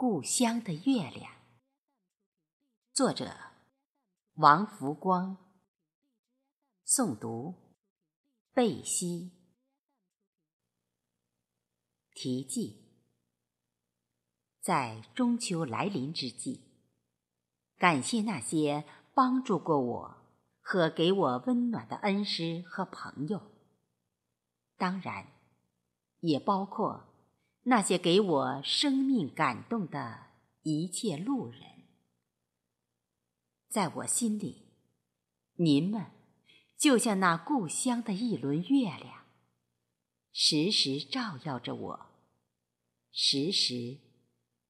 故乡的月亮，作者王福光，诵读贝西。题记：在中秋来临之际，感谢那些帮助过我和给我温暖的恩师和朋友，当然，也包括。那些给我生命感动的一切路人，在我心里，您们就像那故乡的一轮月亮，时时照耀着我，时时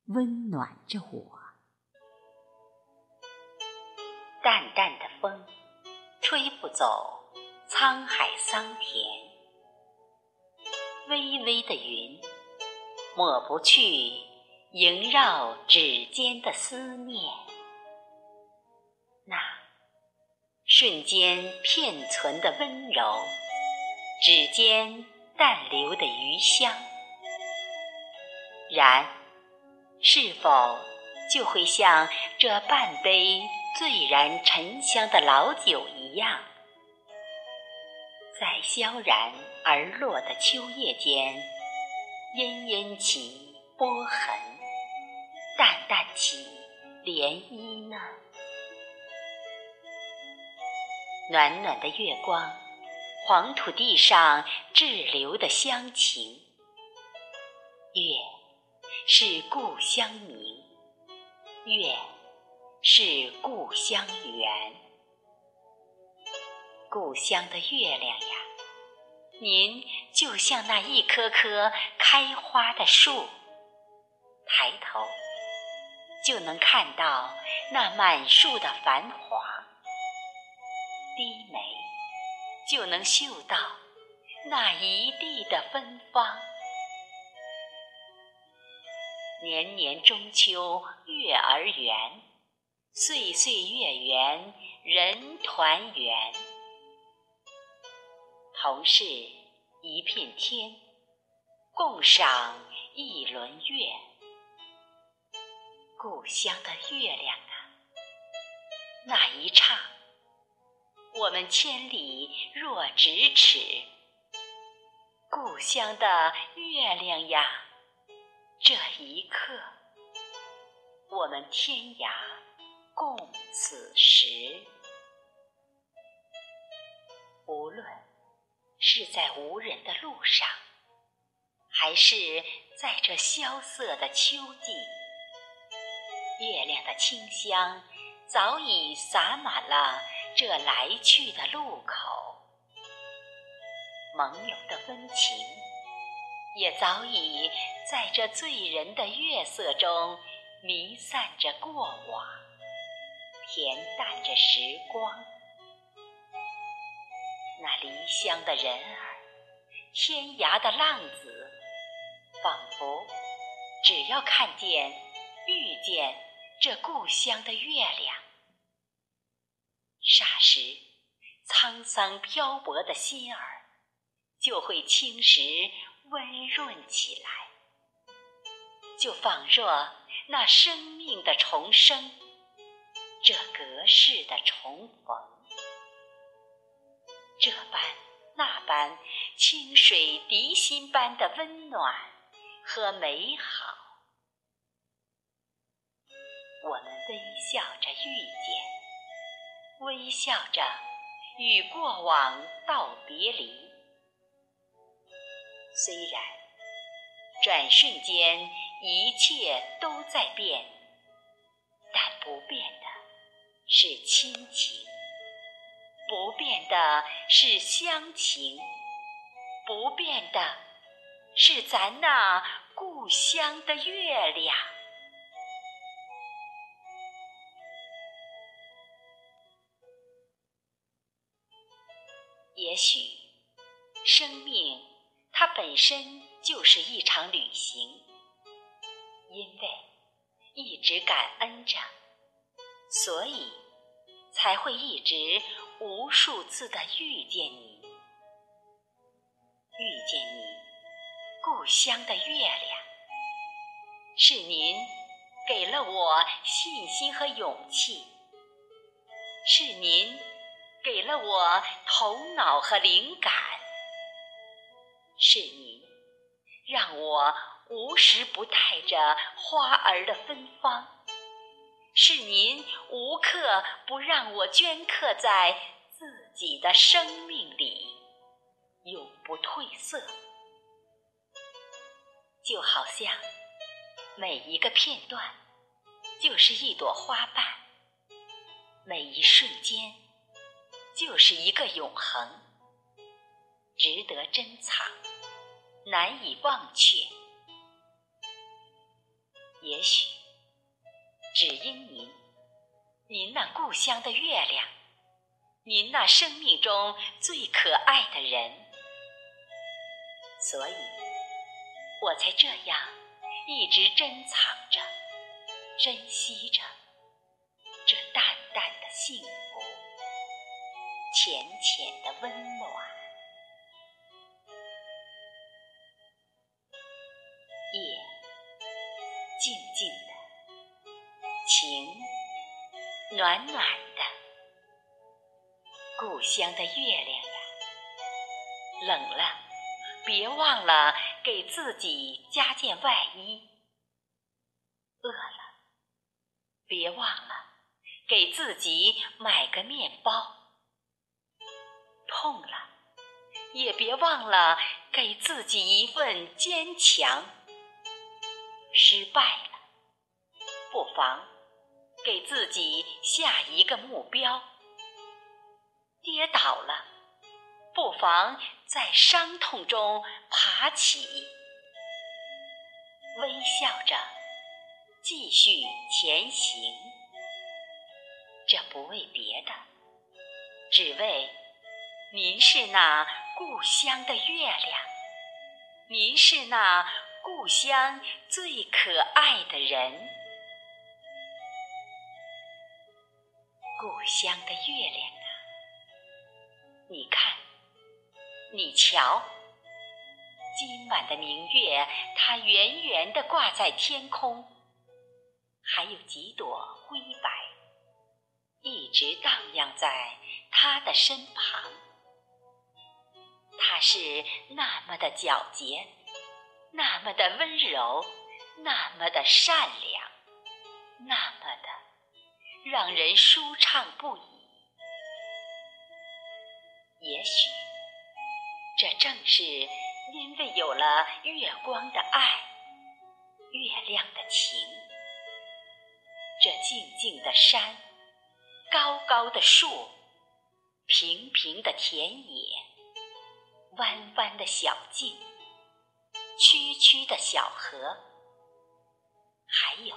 温暖着我。淡淡的风，吹不走沧海桑田；微微的云。抹不去萦绕指尖的思念，那瞬间片存的温柔，指尖淡留的余香，然是否就会像这半杯醉然沉香的老酒一样，在萧然而落的秋叶间？阴阴起波痕，淡淡起涟漪呢。暖暖的月光，黄土地上滞留的乡情。月是故乡明，月是故乡圆。故乡的月亮呀。您就像那一棵棵开花的树，抬头就能看到那满树的繁华，低眉就能嗅到那一地的芬芳。年年中秋月儿圆，岁岁月圆人团圆。同是一片天，共赏一轮月。故乡的月亮啊，那一刹，我们千里若咫尺。故乡的月亮呀，这一刻，我们天涯共此时。是在无人的路上，还是在这萧瑟的秋季？月亮的清香早已洒满了这来去的路口，朦胧的温情也早已在这醉人的月色中弥散着过往，恬淡着时光。那离乡的人儿，天涯的浪子，仿佛只要看见、遇见这故乡的月亮，霎时沧桑漂泊的心儿就会轻石温润起来，就仿若那生命的重生，这隔世的重逢。这般那般清水涤心般的温暖和美好，我们微笑着遇见，微笑着与过往道别离。虽然转瞬间一切都在变，但不变的是亲情。不变的是乡情，不变的是咱那故乡的月亮。也许，生命它本身就是一场旅行，因为一直感恩着，所以才会一直。无数次的遇见你，遇见你，故乡的月亮，是您给了我信心和勇气，是您给了我头脑和灵感，是您让我无时不带着花儿的芬芳，是您无刻不让我镌刻在自己的生命里，永不褪色，就好像。每一个片段就是一朵花瓣，每一瞬间就是一个永恒，值得珍藏，难以忘却。也许只因您，您那故乡的月亮，您那生命中最可爱的人，所以我才这样。一直珍藏着，珍惜着这淡淡的幸福，浅浅的温暖。暖暖的，故乡的月亮呀，冷了。别忘了给自己加件外衣。饿了，别忘了给自己买个面包。痛了，也别忘了给自己一份坚强。失败了，不妨给自己下一个目标。跌倒了，不妨。在伤痛中爬起，微笑着继续前行。这不为别的，只为您是那故乡的月亮，您是那故乡最可爱的人。故乡的月亮啊，你看。你瞧，今晚的明月，它圆圆的挂在天空，还有几朵灰白，一直荡漾在它的身旁。它是那么的皎洁，那么的温柔，那么的善良，那么让人舒畅不已。也许。这正是因为有了月光的爱，月亮的情，这静静的山，高高的树，平平的田野，弯弯的小径，曲曲的小河，还有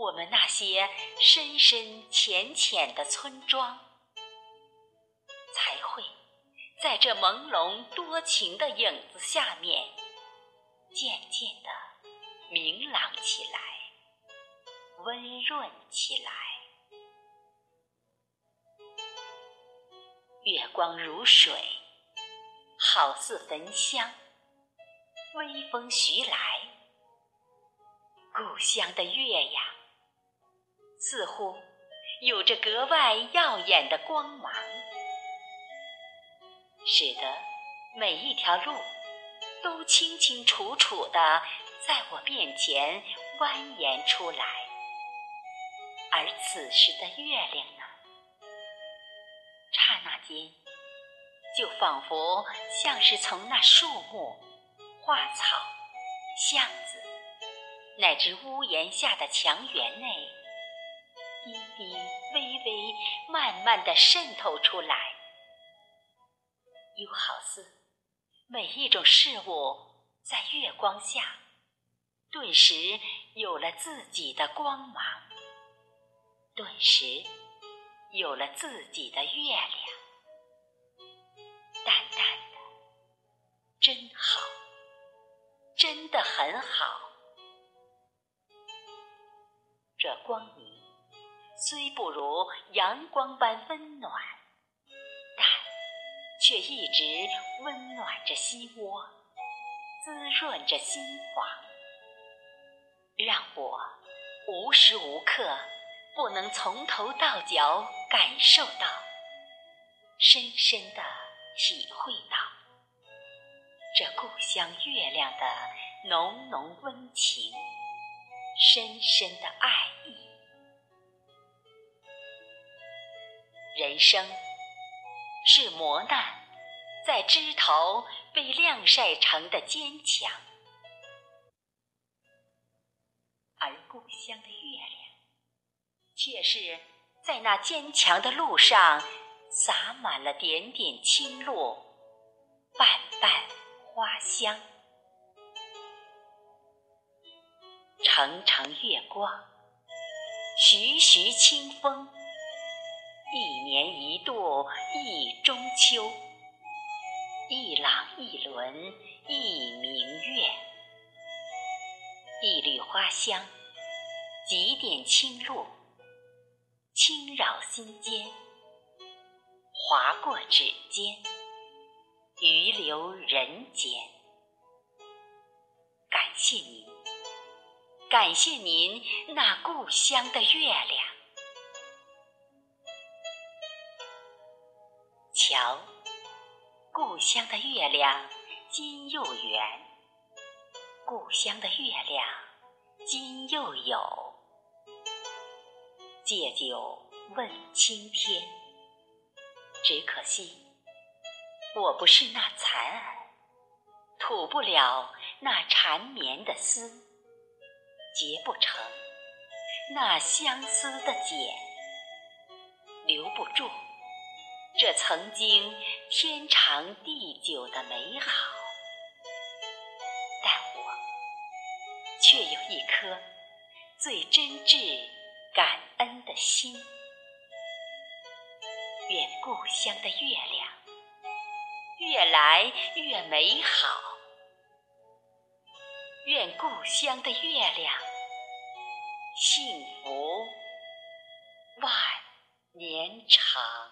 我们那些深深浅浅的村庄。才会在这朦胧多情的影子下面，渐渐的明朗起来，温润起来。月光如水，好似焚香；微风徐来，故乡的月呀，似乎有着格外耀眼的光芒。使得每一条路都清清楚楚地在我面前蜿蜒出来，而此时的月亮呢，刹那间就仿佛像是从那树木、花草、巷子，乃至屋檐下的墙垣内，低低、微微、慢慢地渗透出来。又好似每一种事物在月光下，顿时有了自己的光芒，顿时有了自己的月亮，淡淡的，真好，真的很好。这光明虽不如阳光般温暖。但却一直温暖着心窝，滋润着心房，让我无时无刻不能从头到脚感受到、深深的体会到这故乡月亮的浓浓温情、深深的爱意。人生是磨难在枝头被晾晒成的坚强。而故乡的月亮，却是在那坚强的路上洒满了点点青露，瓣瓣花香。层层月光，徐徐清风，一年一度一中秋，一朗一轮一明月。一缕花香，几点清露，轻扰心间，划过指尖，余留人间。感谢您，感谢您那故乡的月亮。瞧，故乡的月亮今又圆。故乡的月亮今又有，借酒问青天。只可惜我不是那蚕儿，吐不了那缠绵的丝，结不成那相思的茧，留不住这曾经天长地久的美好。但我却有一颗最真挚感恩的心。愿故乡的月亮越来越美好，愿故乡的月亮幸福万年长。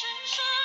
是谁？